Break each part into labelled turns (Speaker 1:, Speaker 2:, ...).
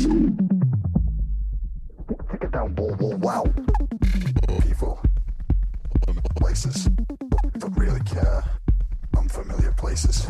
Speaker 1: Take it down, whoa, whoa, wow. People, places, don't really care. Unfamiliar places.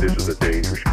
Speaker 2: This is a dangerous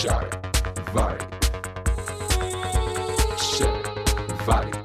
Speaker 2: Shy, vai.
Speaker 3: Shy, vai.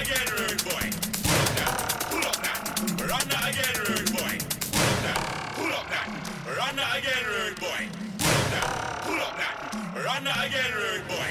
Speaker 4: Run that again, rude boy. Pull up now. Pull up now. Run that again, rude boy. Pull up now. Pull up now. Run that again, rude boy.